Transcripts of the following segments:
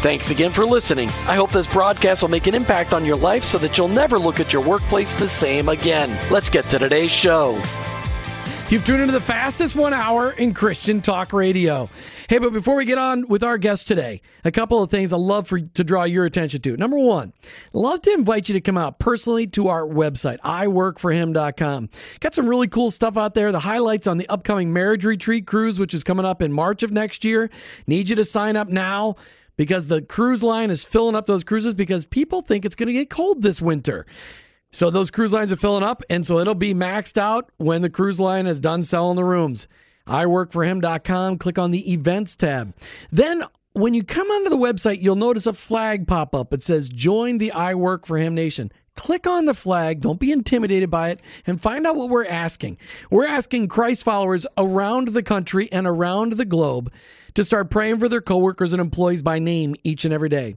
Thanks again for listening. I hope this broadcast will make an impact on your life so that you'll never look at your workplace the same again. Let's get to today's show. You've tuned into the fastest one hour in Christian talk radio. Hey, but before we get on with our guest today, a couple of things I love for to draw your attention to. Number one, love to invite you to come out personally to our website, iworkforhim.com. Got some really cool stuff out there. The highlights on the upcoming marriage retreat cruise, which is coming up in March of next year. Need you to sign up now because the cruise line is filling up those cruises because people think it's going to get cold this winter. So those cruise lines are filling up, and so it'll be maxed out when the cruise line is done selling the rooms. iWorkForHim.com, click on the events tab. Then when you come onto the website, you'll notice a flag pop up. It says Join the I Work for Him Nation. Click on the flag, don't be intimidated by it, and find out what we're asking. We're asking Christ followers around the country and around the globe to start praying for their coworkers and employees by name each and every day,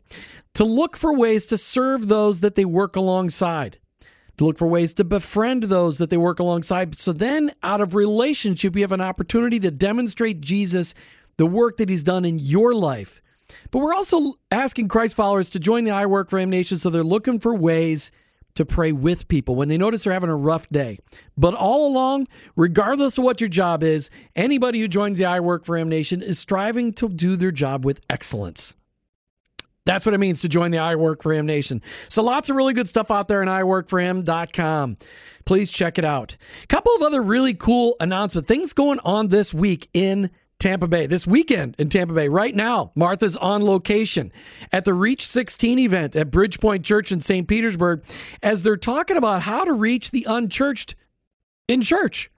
to look for ways to serve those that they work alongside, to look for ways to befriend those that they work alongside. So then, out of relationship, you have an opportunity to demonstrate Jesus, the work that he's done in your life. But we're also asking Christ followers to join the I Work for Him Nation so they're looking for ways to pray with people when they notice they're having a rough day. But all along, regardless of what your job is, anybody who joins the I Work for Him Nation is striving to do their job with excellence. That's what it means to join the I Work for Him Nation. So lots of really good stuff out there on iworkforhim.com. Please check it out. A couple of other really cool announcements, things going on this week in Tampa Bay. This weekend in Tampa Bay, right now, Martha's on location at the Reach 16 event at Bridgepoint Church in St. Petersburg as they're talking about how to reach the unchurched in church.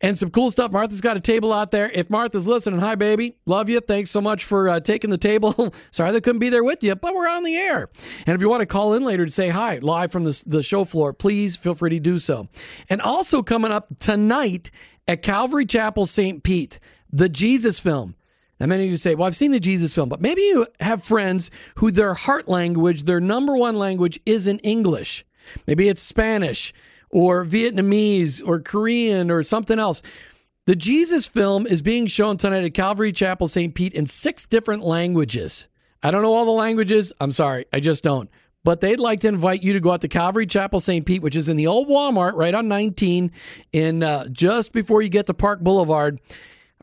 And some cool stuff. Martha's got a table out there. If Martha's listening, hi, baby. Love you. Thanks so much for uh, taking the table. Sorry they couldn't be there with you, but we're on the air. And if you want to call in later to say hi live from the, the show floor, please feel free to do so. And also coming up tonight at Calvary Chapel, St. Pete the Jesus film. Now, many of you say, well, I've seen the Jesus film, but maybe you have friends who their heart language, their number one language isn't English. Maybe it's Spanish or Vietnamese or Korean or something else. The Jesus film is being shown tonight at Calvary Chapel St. Pete in six different languages. I don't know all the languages. I'm sorry, I just don't. But they'd like to invite you to go out to Calvary Chapel St. Pete, which is in the old Walmart right on 19 in uh, just before you get to Park Boulevard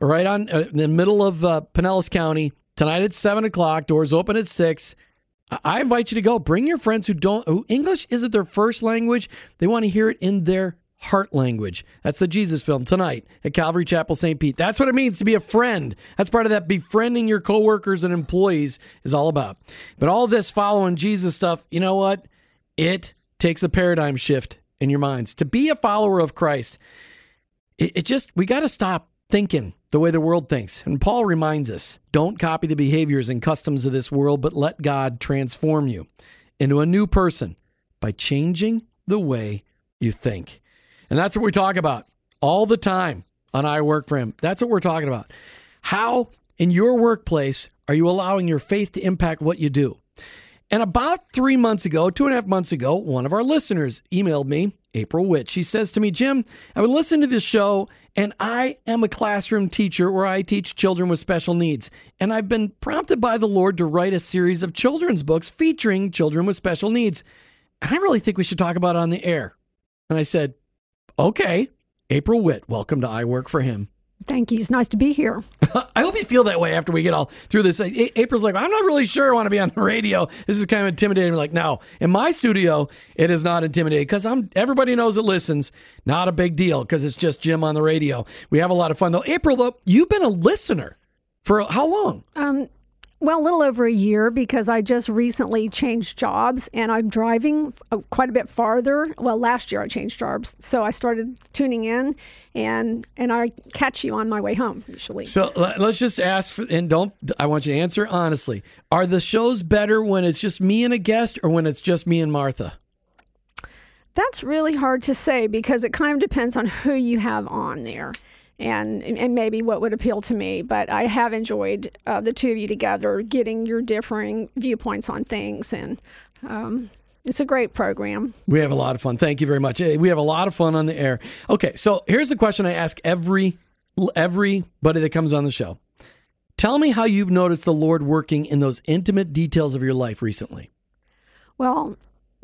right on uh, in the middle of uh, Pinellas County tonight at seven o'clock. Doors open at six. I invite you to go. Bring your friends who don't who English isn't their first language. They want to hear it in their heart language. That's the Jesus film tonight at Calvary Chapel St. Pete. That's what it means to be a friend. That's part of that befriending your coworkers and employees is all about. But all this following Jesus stuff, you know what? It takes a paradigm shift in your minds. To be a follower of Christ, it, it just we got to stop thinking the way the world thinks. And Paul reminds us don't copy the behaviors and customs of this world, but let God transform you into a new person by changing the way you think. And that's what we talk about all the time on I Work for Him. That's what we're talking about. How in your workplace are you allowing your faith to impact what you do? And about three months ago, two and a half months ago, one of our listeners emailed me, April Whitt. She says to me, Jim, I've been listening to this show, and I am a classroom teacher where I teach children with special needs. And I've been prompted by the Lord to write a series of children's books featuring children with special needs. And I really think we should talk about it on the air. And I said, okay. April Whitt, welcome to I Work for Him. Thank you. It's nice to be here. I hope you feel that way after we get all through this. A- April's like, I'm not really sure I want to be on the radio. This is kind of intimidating. Like, no, in my studio, it is not intimidating because I'm. Everybody knows it listens. Not a big deal because it's just Jim on the radio. We have a lot of fun though. April, though, you've been a listener for how long? Um, well, a little over a year because I just recently changed jobs and I'm driving uh, quite a bit farther. Well, last year I changed jobs, so I started tuning in, and and I catch you on my way home usually. So let's just ask for, and don't. I want you to answer honestly. Are the shows better when it's just me and a guest, or when it's just me and Martha? That's really hard to say because it kind of depends on who you have on there and and maybe what would appeal to me. But I have enjoyed uh, the two of you together, getting your differing viewpoints on things, and um, it's a great program. We have a lot of fun. Thank you very much. We have a lot of fun on the air. Okay, so here's the question I ask every everybody that comes on the show. Tell me how you've noticed the Lord working in those intimate details of your life recently. Well,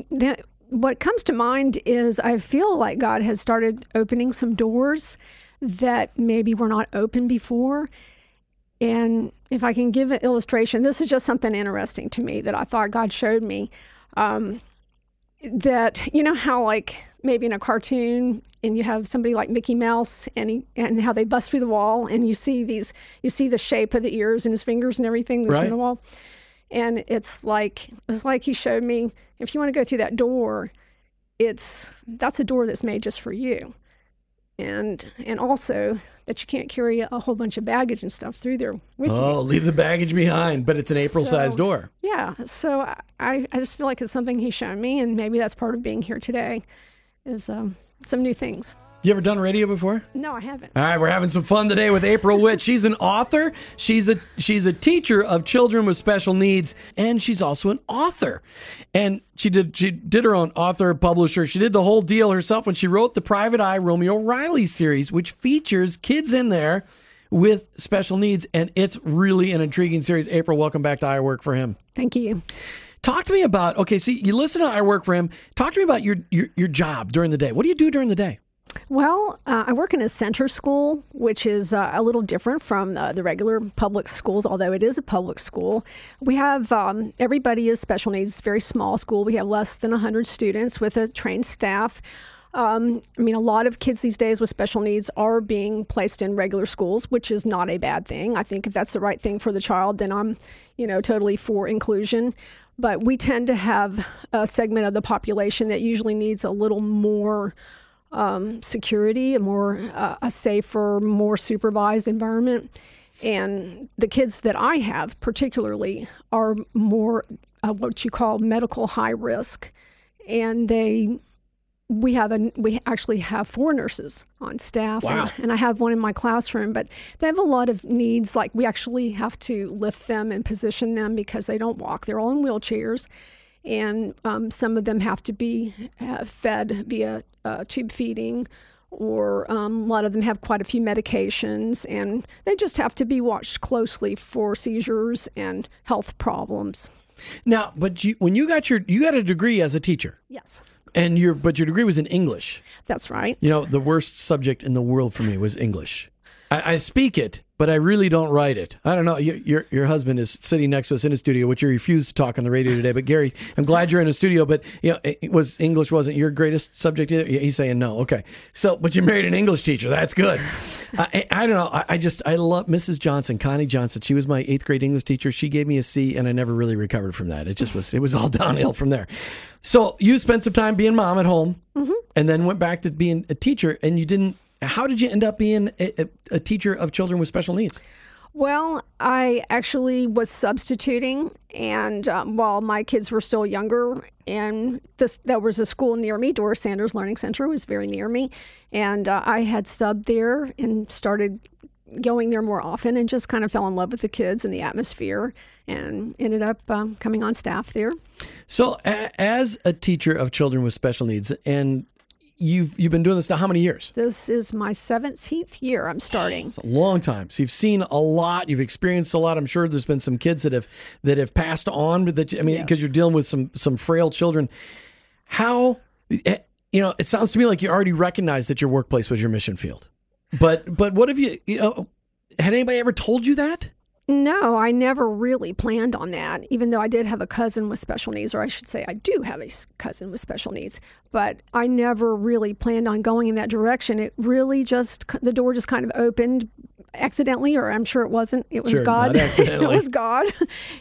the, what comes to mind is I feel like God has started opening some doors that maybe were not open before. And if I can give an illustration, this is just something interesting to me that I thought God showed me. Um, that you know how like maybe in a cartoon and you have somebody like Mickey Mouse and he, and how they bust through the wall and you see these you see the shape of the ears and his fingers and everything that's right. in the wall and it's like it's like he showed me if you want to go through that door it's that's a door that's made just for you and and also that you can't carry a whole bunch of baggage and stuff through there with oh, you. Oh, leave the baggage behind, but it's an April-sized so, door. Yeah, so I I just feel like it's something he's shown me, and maybe that's part of being here today, is um, some new things. You ever done radio before? No, I haven't. All right, we're having some fun today with April Whitt. She's an author. She's a she's a teacher of children with special needs, and she's also an author. And she did she did her own author, publisher. She did the whole deal herself when she wrote the Private Eye Romeo Riley series, which features kids in there with special needs, and it's really an intriguing series. April, welcome back to I Work for Him. Thank you. Talk to me about okay. See, you listen to I Work for Him. Talk to me about your your, your job during the day. What do you do during the day? Well, uh, I work in a center school, which is uh, a little different from uh, the regular public schools, although it is a public school. We have um, everybody is special needs, very small school. We have less than 100 students with a trained staff. Um, I mean, a lot of kids these days with special needs are being placed in regular schools, which is not a bad thing. I think if that's the right thing for the child, then I'm, you know, totally for inclusion. But we tend to have a segment of the population that usually needs a little more um, security, a more uh, a safer, more supervised environment. And the kids that I have, particularly, are more uh, what you call medical high risk, and they we have a we actually have four nurses on staff. Wow. and, and, I have one in my classroom but they have a lot of needs. Like we actually have to lift them and position them because they don't walk. They're all in wheelchairs and um, some of them have to be uh, fed via uh, tube feeding, or um, a lot of them have quite a few medications, and they just have to be watched closely for seizures and health problems. Now, but you, when you got your you got a degree as a teacher, yes, and your but your degree was in English. That's right. You know, the worst subject in the world for me was English. I, I speak it, but I really don't write it. I don't know. Your, your, your husband is sitting next to us in a studio, which you refused to talk on the radio today. But Gary, I'm glad you're in a studio. But you know, it was English wasn't your greatest subject either. He's saying no. Okay, so but you married an English teacher. That's good. I, I, don't know. I, I, just I love Mrs. Johnson, Connie Johnson. She was my eighth grade English teacher. She gave me a C, and I never really recovered from that. It just was it was all downhill from there. So you spent some time being mom at home, mm-hmm. and then went back to being a teacher, and you didn't how did you end up being a, a teacher of children with special needs? Well, I actually was substituting, and um, while my kids were still younger, and this, there was a school near me, Doris Sanders Learning Center was very near me, and uh, I had subbed there and started going there more often, and just kind of fell in love with the kids and the atmosphere, and ended up um, coming on staff there. So, a- as a teacher of children with special needs, and you've you've been doing this now how many years? This is my 17th year I'm starting. It's a long time. So you've seen a lot, you've experienced a lot. I'm sure there's been some kids that have that have passed on but that I mean because yes. you're dealing with some some frail children. How eh, you know, it sounds to me like you already recognized that your workplace was your mission field. But but what have you? You know, had anybody ever told you that? No, I never really planned on that, even though I did have a cousin with special needs, or I should say, I do have a cousin with special needs. But I never really planned on going in that direction. It really just, the door just kind of opened accidentally, or I'm sure it wasn't. It was Sure, God. it was God.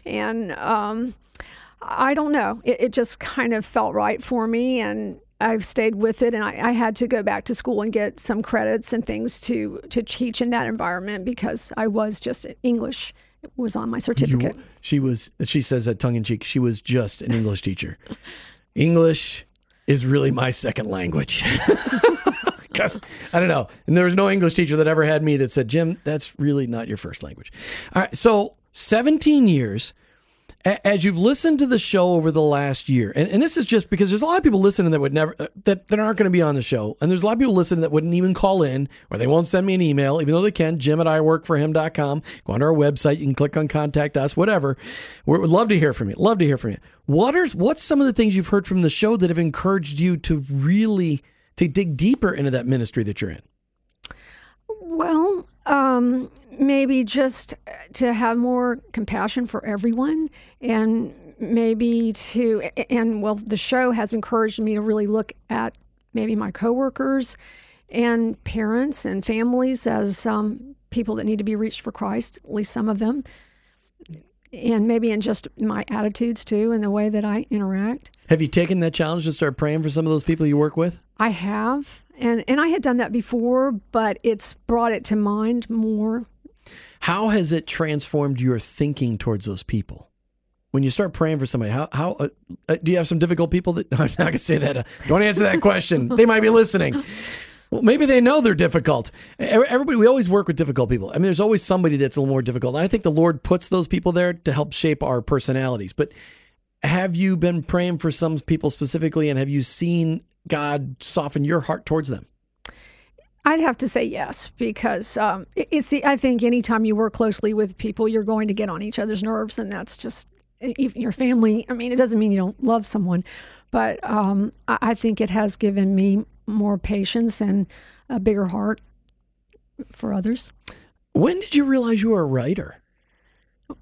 And um, I don't know. It, it just kind of felt right for me. And I've stayed with it, and I, I had to go back to school and get some credits and things to to teach in that environment because I was just English was on my You- certificate. she was. She says that tongue in cheek. She was just an English teacher. English is really my second language. Because I don't know, and there was no English teacher that ever had me that said, "Jim, that's really not your first language." All right, so 17 years. As you've listened to the show over the last year, and, and this is just because there's a lot of people listening that would never uh, that, that aren't going to be on the show, and there's a lot of people listening that wouldn't even call in or they won't send me an email, even though they can. Jim at iworkforhim.com. Go onto our website. You can click on contact us, whatever. We would love to hear from you. Love to hear from you. What are what's some of the things you've heard from the show that have encouraged you to really to dig deeper into that ministry that you're in? Well, um, maybe just to have more compassion for everyone and maybe to, and well, the show has encouraged me to really look at maybe my coworkers and parents and families as um, people that need to be reached for Christ, at least some of them. And maybe in just my attitudes too, and the way that I interact. Have you taken that challenge to start praying for some of those people you work with? I have, and and I had done that before, but it's brought it to mind more. How has it transformed your thinking towards those people? When you start praying for somebody, how how uh, uh, do you have some difficult people that I'm not going to say that. Uh, don't answer that question. they might be listening. Well, maybe they know they're difficult. Everybody, we always work with difficult people. I mean, there's always somebody that's a little more difficult. And I think the Lord puts those people there to help shape our personalities. But have you been praying for some people specifically, and have you seen God soften your heart towards them? I'd have to say yes because um, it's. I think anytime you work closely with people, you're going to get on each other's nerves, and that's just even your family. I mean, it doesn't mean you don't love someone, but um, I I think it has given me more patience and a bigger heart for others. When did you realize you were a writer?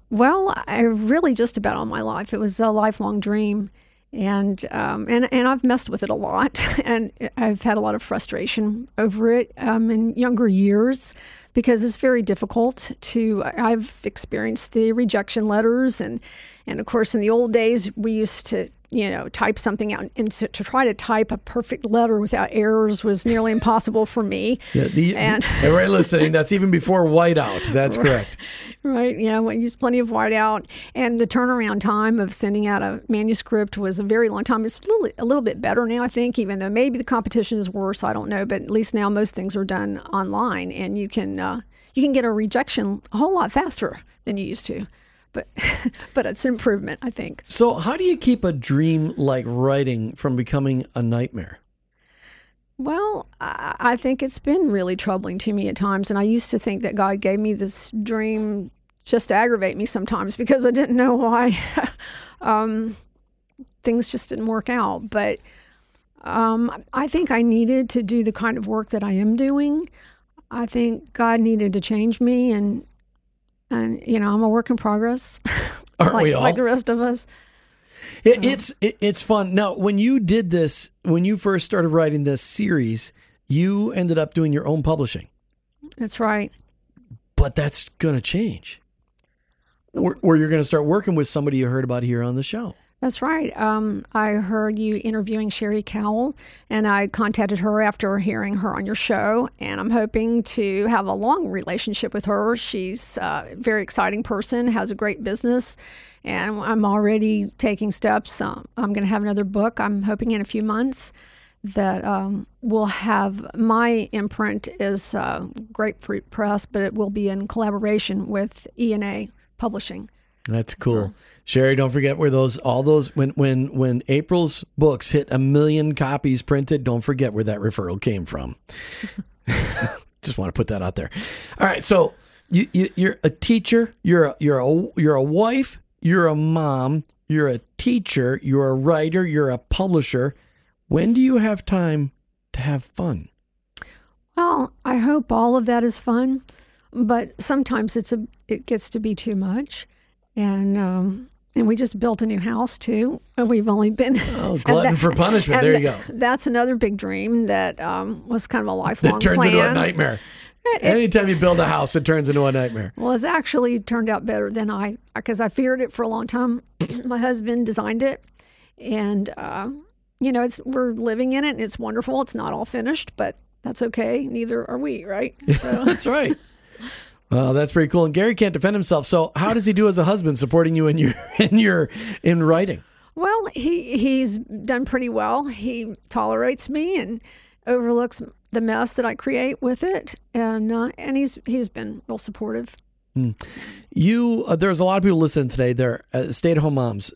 Well, I really just about all my life. It was a lifelong dream, and um, and and I've messed with it a lot, and I've had a lot of frustration over it um, in younger years because it's very difficult to. I've experienced the rejection letters, and and of course, in the old days, we used to you know type something out, and to, to try to type a perfect letter without errors was nearly impossible for me. Yeah, the, And- right, listening, that's even before whiteout. That's correct. Right. Yeah. We used plenty of whiteout, and the turnaround time of sending out a manuscript was a very long time. It's a little, a little bit better now, I think, even though maybe the competition is worse. I don't know, but at least now most things are done online, and you can uh, you can get a rejection a whole lot faster than you used to. But but it's an improvement, I think. So, how do you keep a dream like writing from becoming a nightmare? Well, I I think it's been really troubling to me at times, and I used to think that God gave me this dream just to aggravate me sometimes because I didn't know why um, things just didn't work out. But um, I think I needed to do the kind of work that I am doing. I think God needed to change me, and and you know I'm a work in progress, Aren't like, we all? like the rest of us. It, it's it, it's fun. Now, when you did this, when you first started writing this series, you ended up doing your own publishing, That's right. but that's going to change. Or, or you're going to start working with somebody you heard about here on the show. That's right. Um, I heard you interviewing Sherry Cowell, and I contacted her after hearing her on your show. And I'm hoping to have a long relationship with her. She's a very exciting person, has a great business, and I'm already taking steps. Um, I'm going to have another book. I'm hoping in a few months that um, will have my imprint is uh, Grapefruit Press, but it will be in collaboration with ENA Publishing. That's cool. Sherry, don't forget where those all those when when when April's books hit a million copies printed, don't forget where that referral came from. Just want to put that out there. All right, so you, you you're a teacher, you're a, you're a you're a wife, you're a mom, you're a teacher, you're a writer, you're a publisher. When do you have time to have fun? Well, I hope all of that is fun, but sometimes it's a it gets to be too much, and um, and we just built a new house too. We've only been oh glutton that, for punishment. There you go. That's another big dream that um, was kind of a lifelong. That turns plan. into a nightmare. It, Anytime you build a house, it turns into a nightmare. Well, it's actually turned out better than I because I feared it for a long time. My husband designed it, and uh, you know, it's we're living in it, and it's wonderful. It's not all finished, but that's okay. Neither are we, right? So. that's right. Well, that's pretty cool. And Gary can't defend himself. So, how does he do as a husband, supporting you in your in your in writing? Well, he he's done pretty well. He tolerates me and overlooks the mess that I create with it, and uh, and he's he's been real supportive. Mm. You, uh, there's a lot of people listening today. They're uh, stay-at-home moms.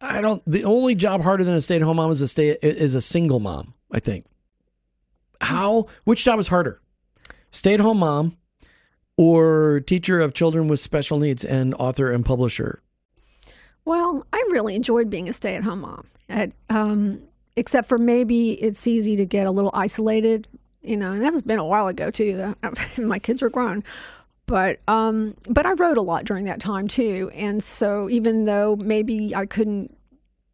I don't. The only job harder than a stay-at-home mom is a stay is a single mom. I think. How? Which job is harder? Stay-at-home mom or teacher of children with special needs and author and publisher? Well, I really enjoyed being a stay-at-home mom. At, um, except for maybe it's easy to get a little isolated, you know, and that's been a while ago too. My kids are grown. But um, but I wrote a lot during that time too, and so even though maybe I couldn't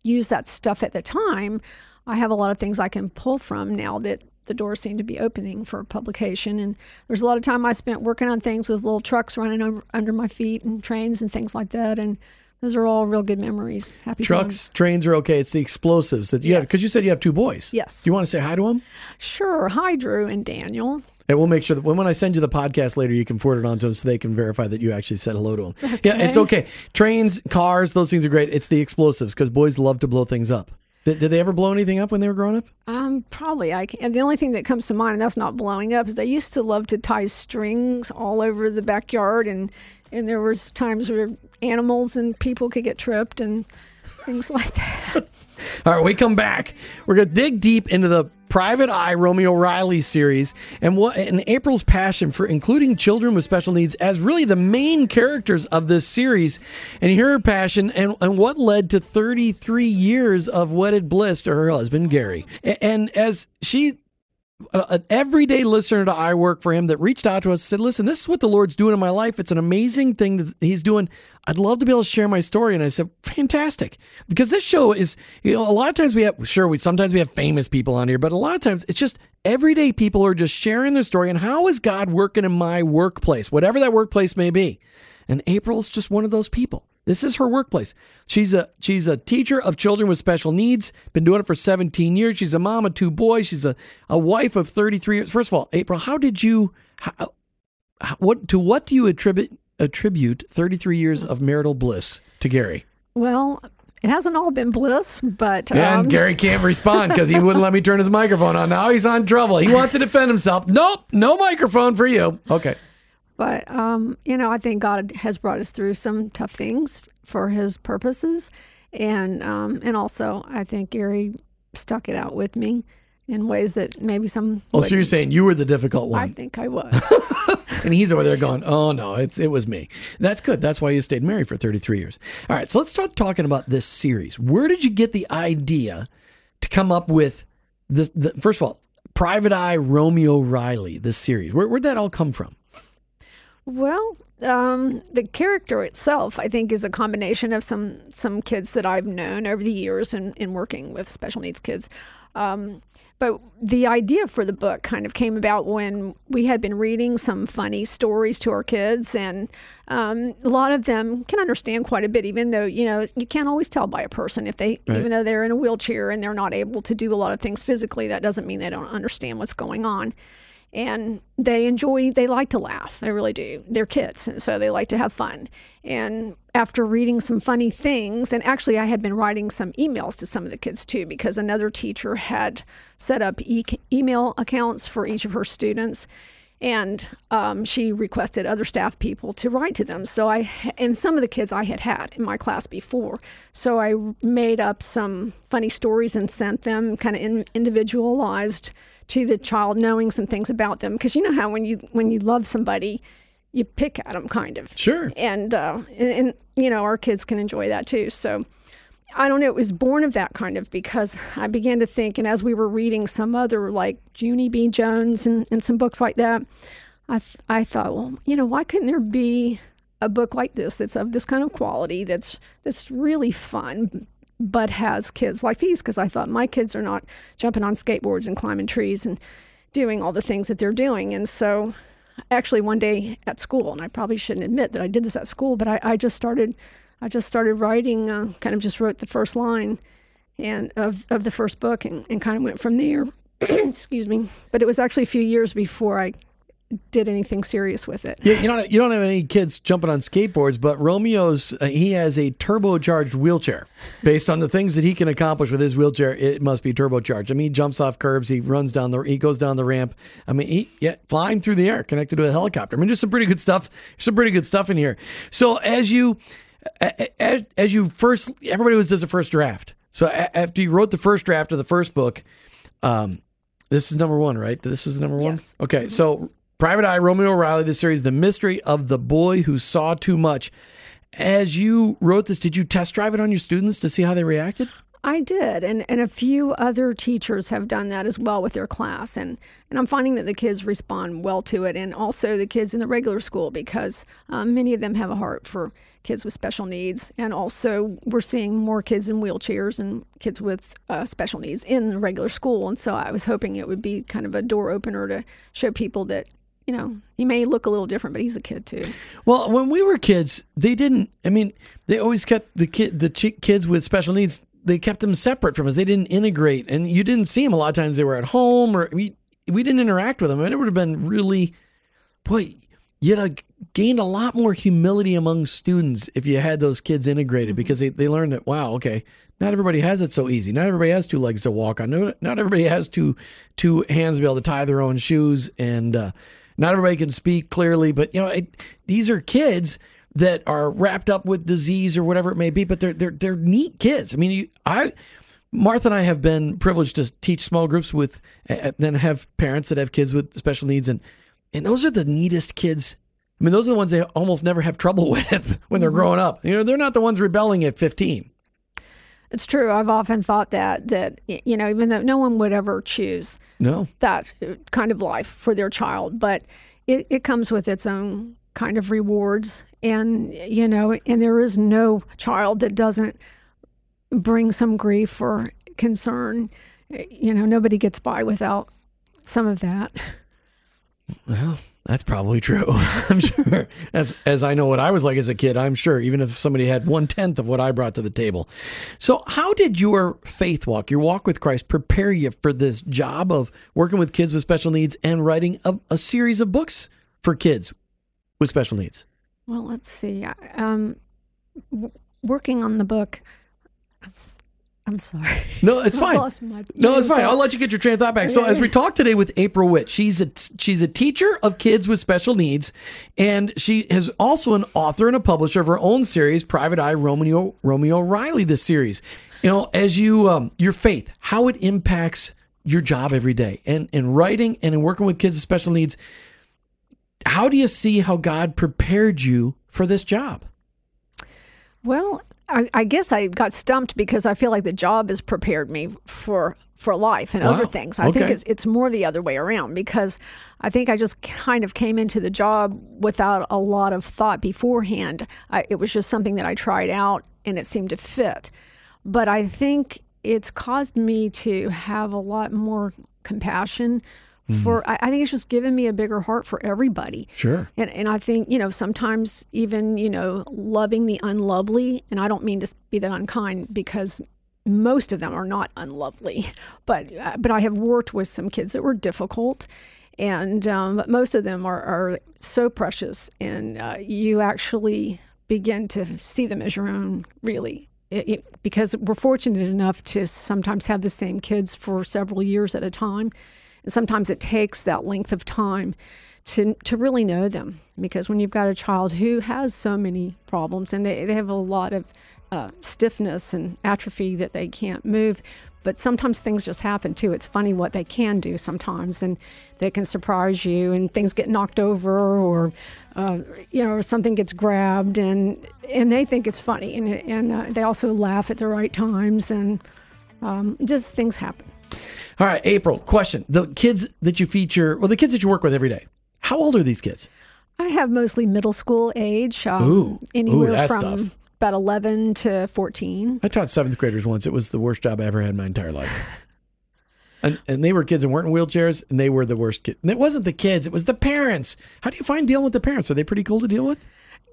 use that stuff at the time, I have a lot of things I can pull from now that the door seemed to be opening for publication. And there's a lot of time I spent working on things with little trucks running over, under my feet and trains and things like that. And those are all real good memories. Happy trucks, trains are okay. It's the explosives that you yes. have because you said you have two boys. Yes. Do you want to say hi to them? Sure. Hi, Drew and Daniel. And we'll make sure that when, when I send you the podcast later, you can forward it on to them so they can verify that you actually said hello to them. Okay. Yeah, it's okay. Trains, cars, those things are great. It's the explosives because boys love to blow things up. Did, did, they ever blow anything up when they were growing up? Um, probably. I can, and the only thing that comes to mind, and that's not blowing up, is they used to love to tie strings all over the backyard, and and there was times where animals and people could get tripped and things like that. All right, we come back. We're going to dig deep into the Private Eye Romeo Riley series and what and April's passion for including children with special needs as really the main characters of this series and her passion and, and what led to 33 years of wedded bliss to her husband Gary. And as she an everyday listener to I Work for Him that reached out to us said, Listen, this is what the Lord's doing in my life. It's an amazing thing that He's doing. I'd love to be able to share my story. And I said, Fantastic. Because this show is, you know, a lot of times we have, sure, we sometimes we have famous people on here, but a lot of times it's just everyday people are just sharing their story and how is God working in my workplace, whatever that workplace may be. And April's just one of those people. This is her workplace. She's a she's a teacher of children with special needs. Been doing it for 17 years. She's a mom of two boys. She's a, a wife of 33 years. First of all, April, how did you how, what to what do you attribute attribute 33 years of marital bliss to Gary? Well, it hasn't all been bliss, but um... and Gary can't respond because he wouldn't let me turn his microphone on. Now he's on trouble. He wants to defend himself. Nope, no microphone for you. Okay. But, um, you know, I think God has brought us through some tough things for his purposes. And, um, and also, I think Gary stuck it out with me in ways that maybe some. Oh, so you're saying you were the difficult one? I think I was. and he's over there going, "Oh no, it's it was me." That's good. That's why you stayed married for 33 years. All right, so let's start talking about this series. Where did you get the idea to come up with this? The, first of all, Private Eye Romeo Riley, this series. Where, where'd that all come from? Well, um, the character itself, I think, is a combination of some some kids that I've known over the years in, in working with special needs kids. Um, but the idea for the book kind of came about when we had been reading some funny stories to our kids, and um, a lot of them can understand quite a bit, even though you know you can't always tell by a person if they, right. even though they're in a wheelchair and they're not able to do a lot of things physically, that doesn't mean they don't understand what's going on and they enjoy they like to laugh. They really do. They're kids so they like to have fun. And after reading some funny things and actually i had been writing some emails to some of the kids too because another teacher had set up e- email accounts for each of her students. And um, she requested other staff people to write to them. So i and some of the kids i had had in my class before. So i made up some funny stories and sent them kind of in, individualized to the child knowing some things about them. Because you know how when you when you love somebody you pick at them kind of. Sure. And uh and, and you know our kids can enjoy that too. So I don't know, it was born of that kind of because I began to think, and as we were reading some other like Junie B. Jones and, and some books like that, I, th- I thought, well, you know, why couldn't there be a book like this that's of this kind of quality that's that's really fun but has kids like these because I thought my kids are not jumping on skateboards and climbing trees and doing all the things that they're doing. And so actually one day at school and I probably shouldn't admit that I did this at school but I, I just started I just started writing uh, kind of just wrote the first line and of, of the first book and, and kind of went from there. Excuse me. But it was actually a few years before I did anything serious with it. Yeah, you don't you don't have any kids jumping on skateboards, but Romeo's uh, he has a turbocharged wheelchair. Based on the things that he can accomplish with his wheelchair, it must be turbocharged. I mean, he jumps off curbs, he runs down the he goes down the ramp. I mean, he yeah, flying through the air, connected to a helicopter. I mean, there's some pretty good stuff. Some pretty good stuff in here. So as you as, as you first, everybody was does a first draft. So after you wrote the first draft of the first book, um, this is number one, right? This is number one. Yes. Okay, so Private Eye, Romeo O'Reilly, the series, The Mystery of the Boy Who Saw Too Much. As you wrote this, did you test drive it on your students to see how they reacted? I did, and, and a few other teachers have done that as well with their class, and, and I'm finding that the kids respond well to it, and also the kids in the regular school because um, many of them have a heart for kids with special needs, and also we're seeing more kids in wheelchairs and kids with uh, special needs in the regular school, and so I was hoping it would be kind of a door opener to show people that you know, he may look a little different, but he's a kid too. Well, when we were kids, they didn't. I mean, they always kept the kid, the kids with special needs. They kept them separate from us. They didn't integrate, and you didn't see them a lot of times. They were at home, or we we didn't interact with them. And it would have been really, boy, you'd have gained a lot more humility among students if you had those kids integrated mm-hmm. because they, they learned that wow, okay, not everybody has it so easy. Not everybody has two legs to walk on. Not everybody has two two hands to be able to tie their own shoes and. Uh, not everybody can speak clearly, but you know, it, these are kids that are wrapped up with disease or whatever it may be, but they're they're they're neat kids. I mean, you, I Martha and I have been privileged to teach small groups with, uh, then have parents that have kids with special needs, and and those are the neatest kids. I mean, those are the ones they almost never have trouble with when they're mm-hmm. growing up. You know, they're not the ones rebelling at 15. It's true. I've often thought that that you know, even though no one would ever choose no that uh, kind of life for their child, but it, it comes with its own kind of rewards, and you know, and there is no child that doesn't bring some grief or concern. Uh, you know, nobody gets by without some of that. Well, that's probably true. I'm sure. As as I know what I was like as a kid, I'm sure, even if somebody had one tenth of what I brought to the table. So how did your faith walk, your walk with Christ, prepare you for this job of working with kids with special needs and writing a, a series of books for kids with special needs? Well, let's see. Um, w- working on the book, I'm sorry. No, it's fine. no, it's fine. I'll let you get your train of thought back. So, as we talk today with April Whitt, she's a she's a teacher of kids with special needs, and she is also an author and a publisher of her own series, Private Eye Romeo Romeo Riley. This series, you know, as you um, your faith, how it impacts your job every day, and in writing and in working with kids with special needs. How do you see how God prepared you for this job? Well, I, I, guess I got stumped because I feel like the job has prepared me for for life and wow. other things. I okay. think it's it's more the other way around because I think I just kind of came into the job without a lot of thought beforehand. I, it was just something that I tried out and it seemed to fit. But I think it's caused me to have a lot more compassion. For I, I, think it's just given me a bigger heart for everybody. Sure. And and I think you know sometimes even you know loving the unlovely, and I don't mean to be that unkind because most of them are not unlovely, but uh, but I have worked with some kids that were difficult, and um, but most of them are, are so precious, and uh, you actually begin to see them as your own, really. It, it, because we're fortunate enough to sometimes have the same kids for several years at a time And sometimes it takes that length of time to to really know them. Because when you've got a child who has so many problems and they, they have a lot of uh, stiffness and atrophy that they can't move but sometimes things just happen too. It's funny what they can do sometimes and they can surprise you and things get knocked over or uh, you know something gets grabbed and and they think it's funny and, and uh, they also laugh at the right times and um, just things happen all right april question the kids that you feature well the kids that you work with every day how old are these kids? I have mostly middle school age. Um, ooh, anywhere ooh, from tough. about 11 to 14. I taught seventh graders once. It was the worst job I ever had in my entire life. and, and they were kids and weren't in wheelchairs, and they were the worst kids. And it wasn't the kids, it was the parents. How do you find dealing with the parents? Are they pretty cool to deal with?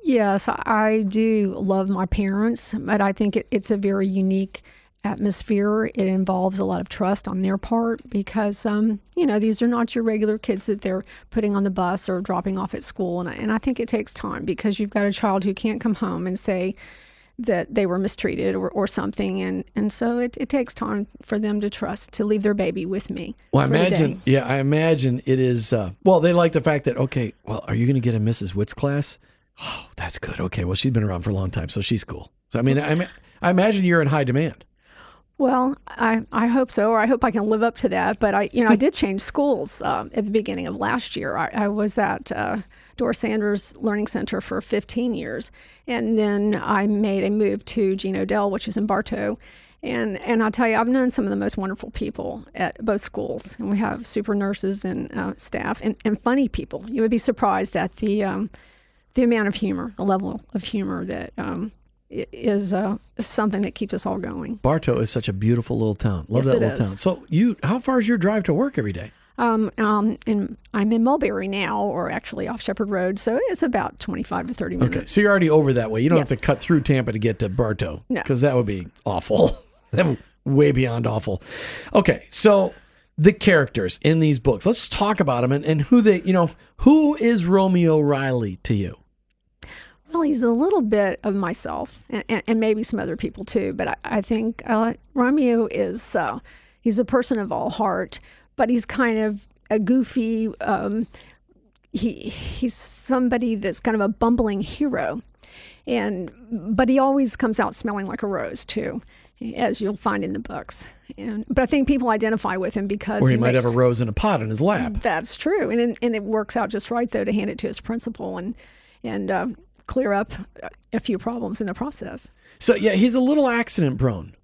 Yes, I do love my parents, but I think it, it's a very unique atmosphere. It involves a lot of trust on their part because, um, you know, these are not your regular kids that they're putting on the bus or dropping off at school. And I, and I think it takes time because you've got a child who can't come home and say that they were mistreated or, or something. And, and so it, it takes time for them to trust to leave their baby with me. Well, I imagine, yeah, I imagine it is, uh, well, they like the fact that, okay, well, are you going to get a Mrs. Whitt's class? Oh, that's good. Okay. Well, she's been around for a long time, so she's cool. So, I mean, I, I imagine you're in high demand. Well, I, I hope so, or I hope I can live up to that. But I, you know, I did change schools uh, at the beginning of last year. I, I was at uh, Doris Sanders Learning Center for 15 years, and then I made a move to Jean O'Dell, which is in Bartow. And and I'll tell you, I've known some of the most wonderful people at both schools, and we have super nurses and uh, staff and, and funny people. You would be surprised at the um, the amount of humor, the level of humor that um, is uh, something that keeps us all going. Bartow is such a beautiful little town. Love yes, that little is. town. So you, how far is your drive to work every day? Um, um, and I'm in Mulberry now, or actually off Shepherd Road, so it's about 25 to 30 minutes. Okay, so you're already over that way. You don't yes. have to cut through Tampa to get to Bartow, no, because that would be awful. that would way beyond awful. Okay, so the characters in these books. Let's talk about them and, and who they, you know, who is Romeo Riley to you? Well, he's a little bit of myself and, and, and maybe some other people too, but I, I think uh, Romeo is, uh, he's a person of all heart, but he's kind of a goofy, um, he, he's somebody that's kind of a bumbling hero. And, but he always comes out smelling like a rose too, as you'll find in the books. And, but I think people identify with him because or he, he might makes, have a rose in a pot in his lap. That's true, and and it works out just right though to hand it to his principal and and uh, clear up a few problems in the process. So yeah, he's a little accident prone.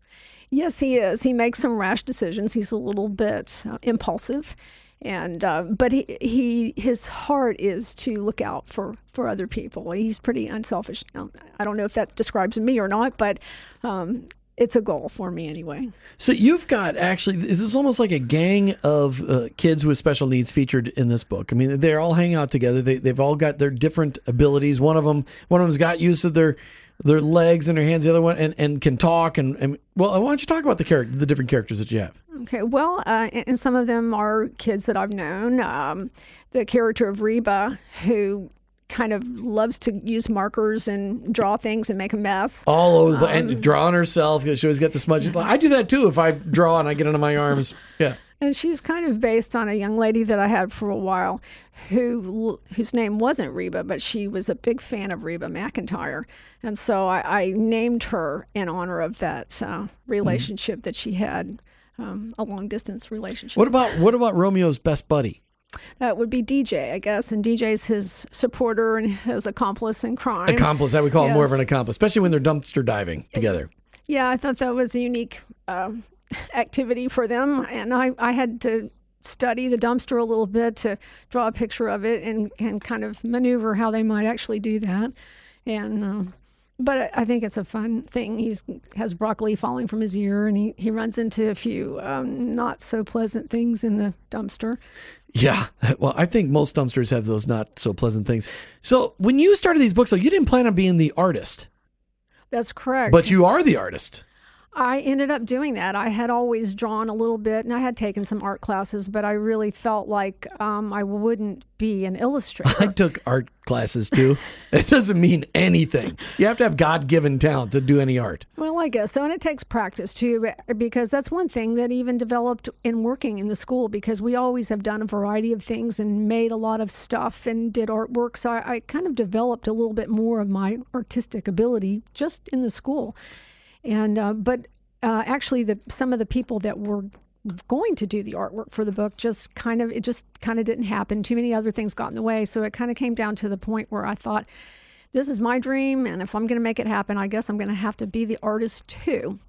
Yes, he is. He makes some rash decisions. He's a little bit uh, impulsive, and uh, but he, he his heart is to look out for for other people. He's pretty unselfish. Now, I don't know if that describes me or not, but um, it's a goal for me anyway. So you've got actually this is almost like a gang of uh, kids with special needs featured in this book. I mean, they're all hanging out together. They they've all got their different abilities. One of them one of them's got use of their their legs and their hands. The other one and, and can talk. And, and well, why don't you talk about the character, the different characters that you have? Okay, well, uh, and some of them are kids that I've known. Um, the character of Reba, who kind of loves to use markers and draw things and make a mess. All over, um, and drawing herself. Because she always got the smudges. I do that too. If I draw and I get into my arms, yeah. And she's kind of based on a young lady that I had for a while, who whose name wasn't Reba, but she was a big fan of Reba McEntire, and so I, I named her in honor of that uh, relationship mm-hmm. that she had, um, a long distance relationship. What about what about Romeo's best buddy? That would be DJ, I guess, and DJ's his supporter and his accomplice in crime. Accomplice, I would call yes. him more of an accomplice, especially when they're dumpster diving together. Yeah, I thought that was a unique uh, activity for them, and I, I had to study the dumpster a little bit to draw a picture of it and, and kind of maneuver how they might actually do that. And uh, but I think it's a fun thing. He's has broccoli falling from his ear, and he, he runs into a few um, not so pleasant things in the dumpster. Yeah, well, I think most dumpsters have those not so pleasant things. So when you started these books, though, you didn't plan on being the artist. That's correct. But you are the artist. I ended up doing that. I had always drawn a little bit, and I had taken some art classes, but I really felt like um, I wouldn't be an illustrator. I took art classes too. it doesn't mean anything. You have to have God given talent to do any art. Well, I guess so, and it takes practice too, because that's one thing that even developed in working in the school. Because we always have done a variety of things and made a lot of stuff and did artwork, so I, I kind of developed a little bit more of my artistic ability just in the school. And uh, but uh, actually, the some of the people that were going to do the artwork for the book just kind of it just kind of didn't happen. Too many other things got in the way, so it kind of came down to the point where I thought, this is my dream, and if I'm going to make it happen, I guess I'm going to have to be the artist too.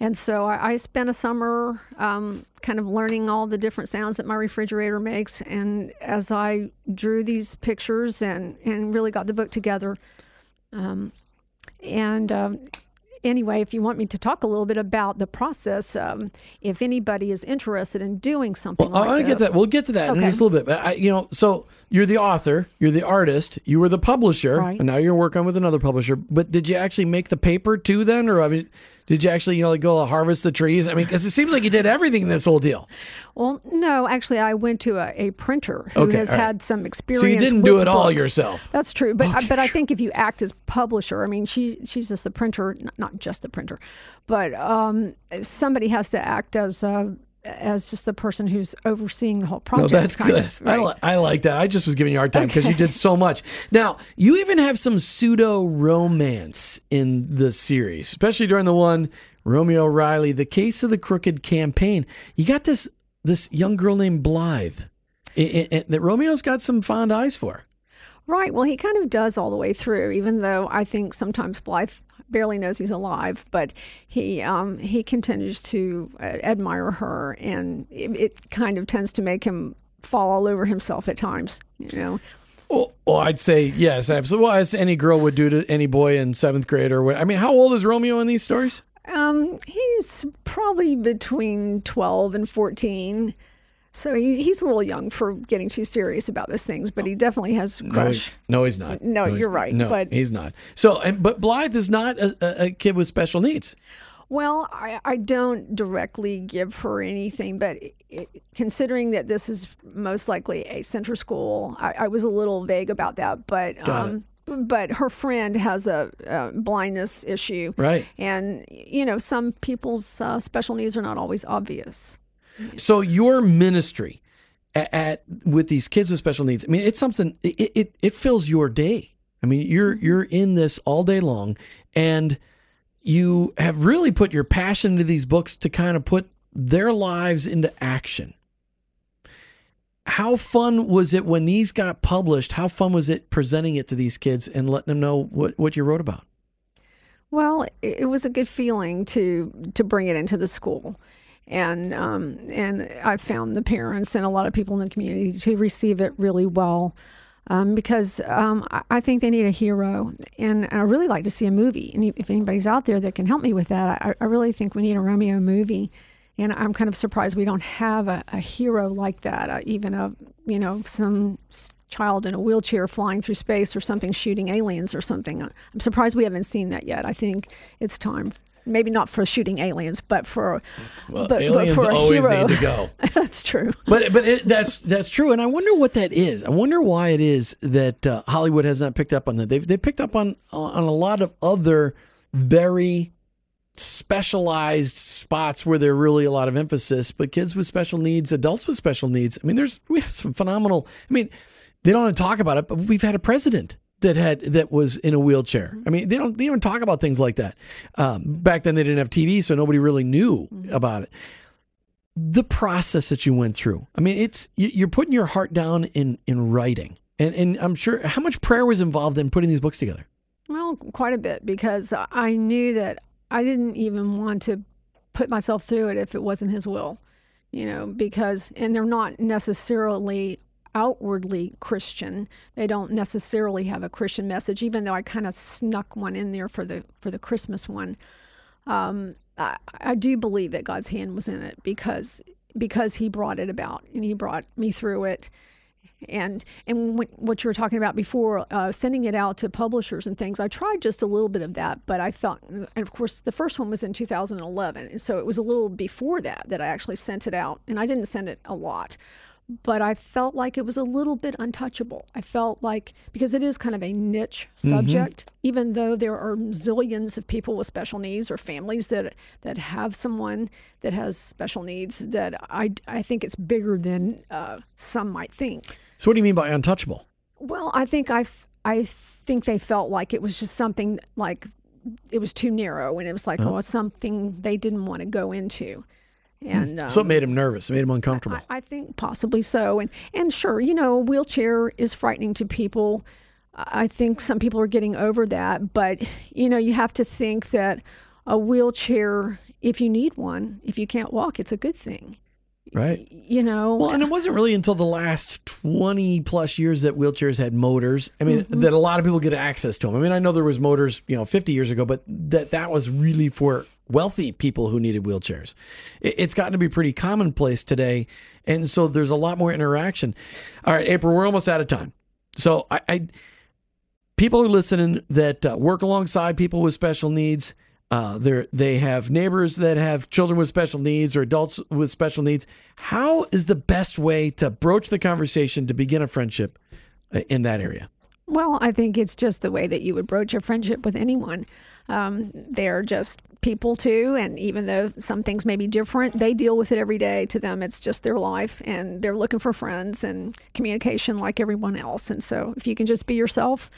And so I, I spent a summer um, kind of learning all the different sounds that my refrigerator makes. And as I drew these pictures and, and really got the book together, um, and um, anyway, if you want me to talk a little bit about the process, um, if anybody is interested in doing something well, like I want to get that. We'll get to that okay. in just a little bit. But I, you know, so you're the author, you're the artist, you were the publisher, right. and now you're working with another publisher. But did you actually make the paper too? Then, or I mean, did you actually, you know, like go harvest the trees? I mean, because it seems like you did everything in this whole deal. Well, no, actually, I went to a, a printer who okay, has right. had some experience. So you didn't do it books. all yourself. That's true, but okay. but I think if you act as publisher, I mean, she she's just the printer, not just the printer, but um, somebody has to act as. Uh, as just the person who's overseeing the whole project. No, that's good. Of, right? I, li- I, like that. I just was giving you a hard time because okay. you did so much. Now, you even have some pseudo romance in the series, especially during the one Romeo Riley, the case of the crooked campaign. You got this this young girl named Blythe it, it, that Romeo's got some fond eyes for. Right. Well, he kind of does all the way through, even though I think sometimes Blythe barely knows he's alive, but he um, he continues to uh, admire her, and it, it, kind of tends to make him fall all over himself at times. You know. Well, well I'd say yes, absolutely. Well, as any girl would do to any boy in seventh grade or what. I mean, how old is Romeo in these stories? Um, he's probably between 12 and 14. So he, he's a little young for getting too serious about those things, but he definitely has crush. No, he's not. No, no you're right. No, but he's not. So, and, but Blythe is not a, a kid with special needs. Well, I, I don't directly give her anything, but it, it, considering that this is most likely a center school, I, I was a little vague about that. But um, but her friend has a, a, blindness issue. Right. And, you know, some people's uh, special needs are not always obvious. So your ministry at, at, with these kids with special needs, I mean, it's something, it, it, it fills your day. I mean, you're, you're in this all day long and you have really put your passion into these books to kind of put their lives into action how fun was it when these got published? How fun was it presenting it to these kids and letting them know what, what you wrote about? Well, it was a good feeling to to bring it into the school, and um, and I found the parents and a lot of people in the community to receive it really well. Um, because um, I think they need a hero, and I really like to see a movie. And if anybody's out there that can help me with that, I, I really think we need a Romeo movie and I'm kind of surprised we don't have a, a hero like that, uh, even a you know some child in a wheelchair flying through space or something shooting aliens or something. I'm surprised we haven't seen that yet. I think it's time. Maybe not for shooting aliens, but for well, but, aliens but for always hero. need to go. that's true. But but it, that's that's true, and I wonder what that is. I wonder why it is that uh, Hollywood has not picked up on that. They've they picked up on on a lot of other very specialized spots where there are really a lot of emphasis, but kids with special needs, adults with special needs. I mean, there's we have some phenomenal. I mean, they don't talk about it, but we've had a president that had that was in a wheelchair. I mean, they don't they don't talk about things like that. Um, back then, they didn't have TV, so nobody really knew about it. The process that you went through. I mean, it's you're putting your heart down in in writing, and and I'm sure how much prayer was involved in putting these books together. Well, quite a bit because I knew that I didn't even want to put myself through it if it wasn't his will, you know, because, and they're not necessarily outwardly Christian. They don't necessarily have a Christian message, even though I kind of snuck one in there for the for the Christmas one. Um, I, I do believe that God's hand was in it because because He brought it about and He brought me through it and and what you were talking about before, uh, sending it out to publishers and things. I tried just a little bit of that, but I thought, and of course, the first one was in 2011, and so it was a little before that that I actually sent it out, and I didn't send it a lot. But I felt like it was a little bit untouchable. I felt like because it is kind of a niche subject, mm-hmm. even though there are zillions of people with special needs or families that that have someone that has special needs, that I I think it's bigger than uh, some might think. So what do you mean by untouchable? Well, I think I I think they felt like it was just something like it was too narrow and it was like oh, oh something they didn't want to go into. Hmm. And um, so it made him nervous. It made him uncomfortable. I, I, think possibly so. And and sure, you know, a wheelchair is frightening to people. I think some people are getting over that, but you know, you have to think that a wheelchair, if you need one, if you can't walk, it's a good thing. Right. You know. Well, and it wasn't really until the last 20 plus years that wheelchairs had motors. I mean, mm-hmm. that a lot of people get access to them. I mean, I know there was motors, you know, 50 years ago, but that that was really for wealthy people who needed wheelchairs. It's gotten to be pretty commonplace today. And so there's a lot more interaction. All right, April, we're almost out of time. So I, I people are listening that uh, work alongside people with special needs. Uh, they they have neighbors that have children with special needs or adults with special needs. How is the best way to broach the conversation to begin a friendship uh, in that area? Well, I think it's just the way that you would broach a friendship with anyone. Um, they're just people too, and even though some things may be different, they deal with it every day. To them, it's just their life, and they're looking for friends and communication like everyone else. And so, if you can just be yourself,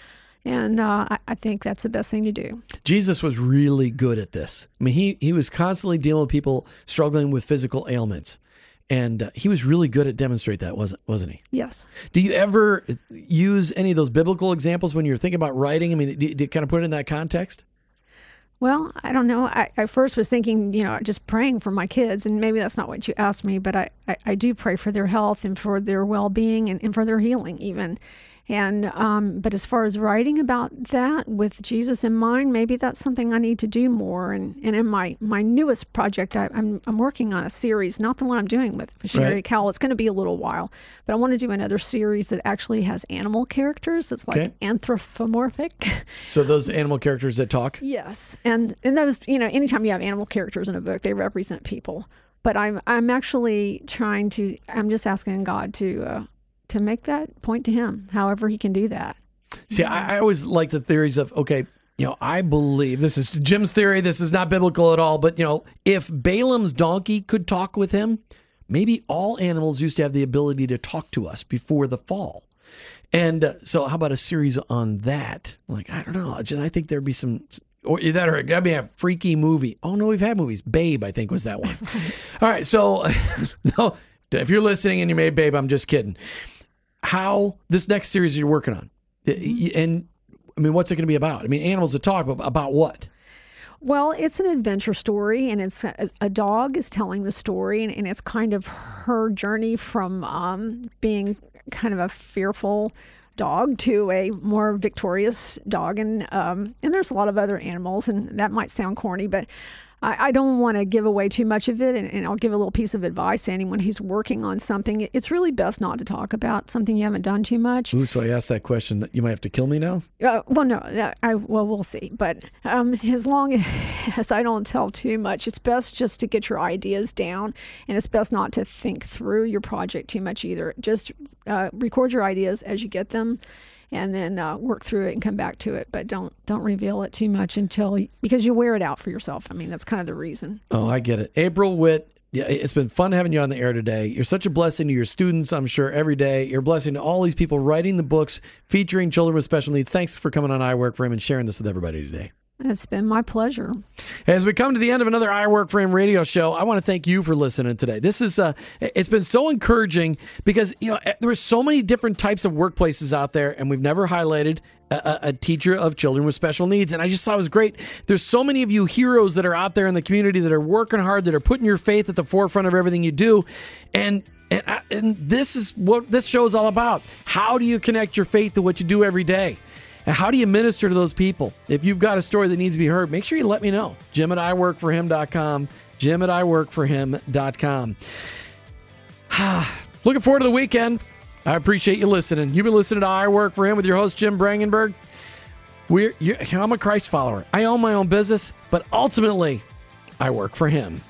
and uh, I, I, think that's the best thing to do. Jesus was really good at this. I mean, he he was constantly dealing with people struggling with physical ailments and uh, he was really good at demonstrate that wasn't wasn't he yes do you ever use any of those biblical examples when you're thinking about writing i mean do you, do you kind of put it in that context well, I don't know. I, I, first was thinking, you know, just praying for my kids, and maybe that's not what you asked me, but I, I, I do pray for their health and for their well being and, and for their healing, even. And um, but as far as writing about that with Jesus in mind, maybe that's something I need to do more. And, and in my, my newest project, I, am I'm, I'm working on a series, not the one I'm doing with Sherry right. Cowell. It's going to be a little while, but I want to do another series that actually has animal characters. It's like okay. anthropomorphic. So those animal characters that talk. Yes, and and those you know, anytime you have animal characters in a book, they represent people but I'm I'm actually trying to. I'm just asking God to uh, to make that point to him, however he can do that. See, I, I always like the theories of okay, you know, I believe this is Jim's theory. This is not biblical at all, but you know, if Balaam's donkey could talk with him, maybe all animals used to have the ability to talk to us before the fall. And uh, so, how about a series on that? Like, I don't know. Just I think there'd be some, or that or that'd be a freaky movie. Oh no, we've had movies. Babe, I think was that one. all right, so no, if you're listening and you made Babe, I'm just kidding how this next series you're working on, and I mean, what's it going to be about? I mean, animals that talk but about what? Well, it's an adventure story, and it's a, a dog is telling the story, and, and, it's kind of her journey from um, being kind of a fearful dog to a more victorious dog, and um, and there's a lot of other animals, and that might sound corny, but I, I don't want to give away too much of it, and, and, I'll give a little piece of advice to anyone who's working on something. It's really best not to talk about something you haven't done too much. Ooh, so I asked that question. You might have to kill me now. Uh, well, no, I well we'll see. But um, as long as I don't tell too much, it's best just to get your ideas down, and it's best not to think through your project too much either. Just uh, record your ideas as you get them and then uh, work through it and come back to it. But don't don't reveal it too much until because you wear it out for yourself. I mean, that's kind of the reason. Oh, I get it. April Whitt. Yeah, it's been fun having you on the air today. You're such a blessing to your students, I'm sure, every day. You're a blessing to all these people writing the books featuring children with special needs. Thanks for coming on I Work for Him and sharing this with everybody today. It's been my pleasure. As we come to the end of another I Work Him radio show, I want to thank you for listening today. This is uh, it's been so encouraging because you know eh, there are so many different types of workplaces out there, and we've never highlighted a, a, teacher of children with special needs. And I just thought it was great. There's so many of you heroes that are out there in the community that are working hard, that are putting your faith at the forefront of everything you do, and. And, uh, and this is what this show is all about. How do you connect your faith to what you do every day? And how do you minister to those people? If you've got a story that needs to be heard, make sure you let me know. Jim at iworkforhim.com. Jim at iworkforhim.com. Looking forward to the weekend. I appreciate you listening. You've been listening to I Work for Him with your host, Jim Brangenberg. We're, I'm a Christ follower. I own my own business, but ultimately, I work for Him.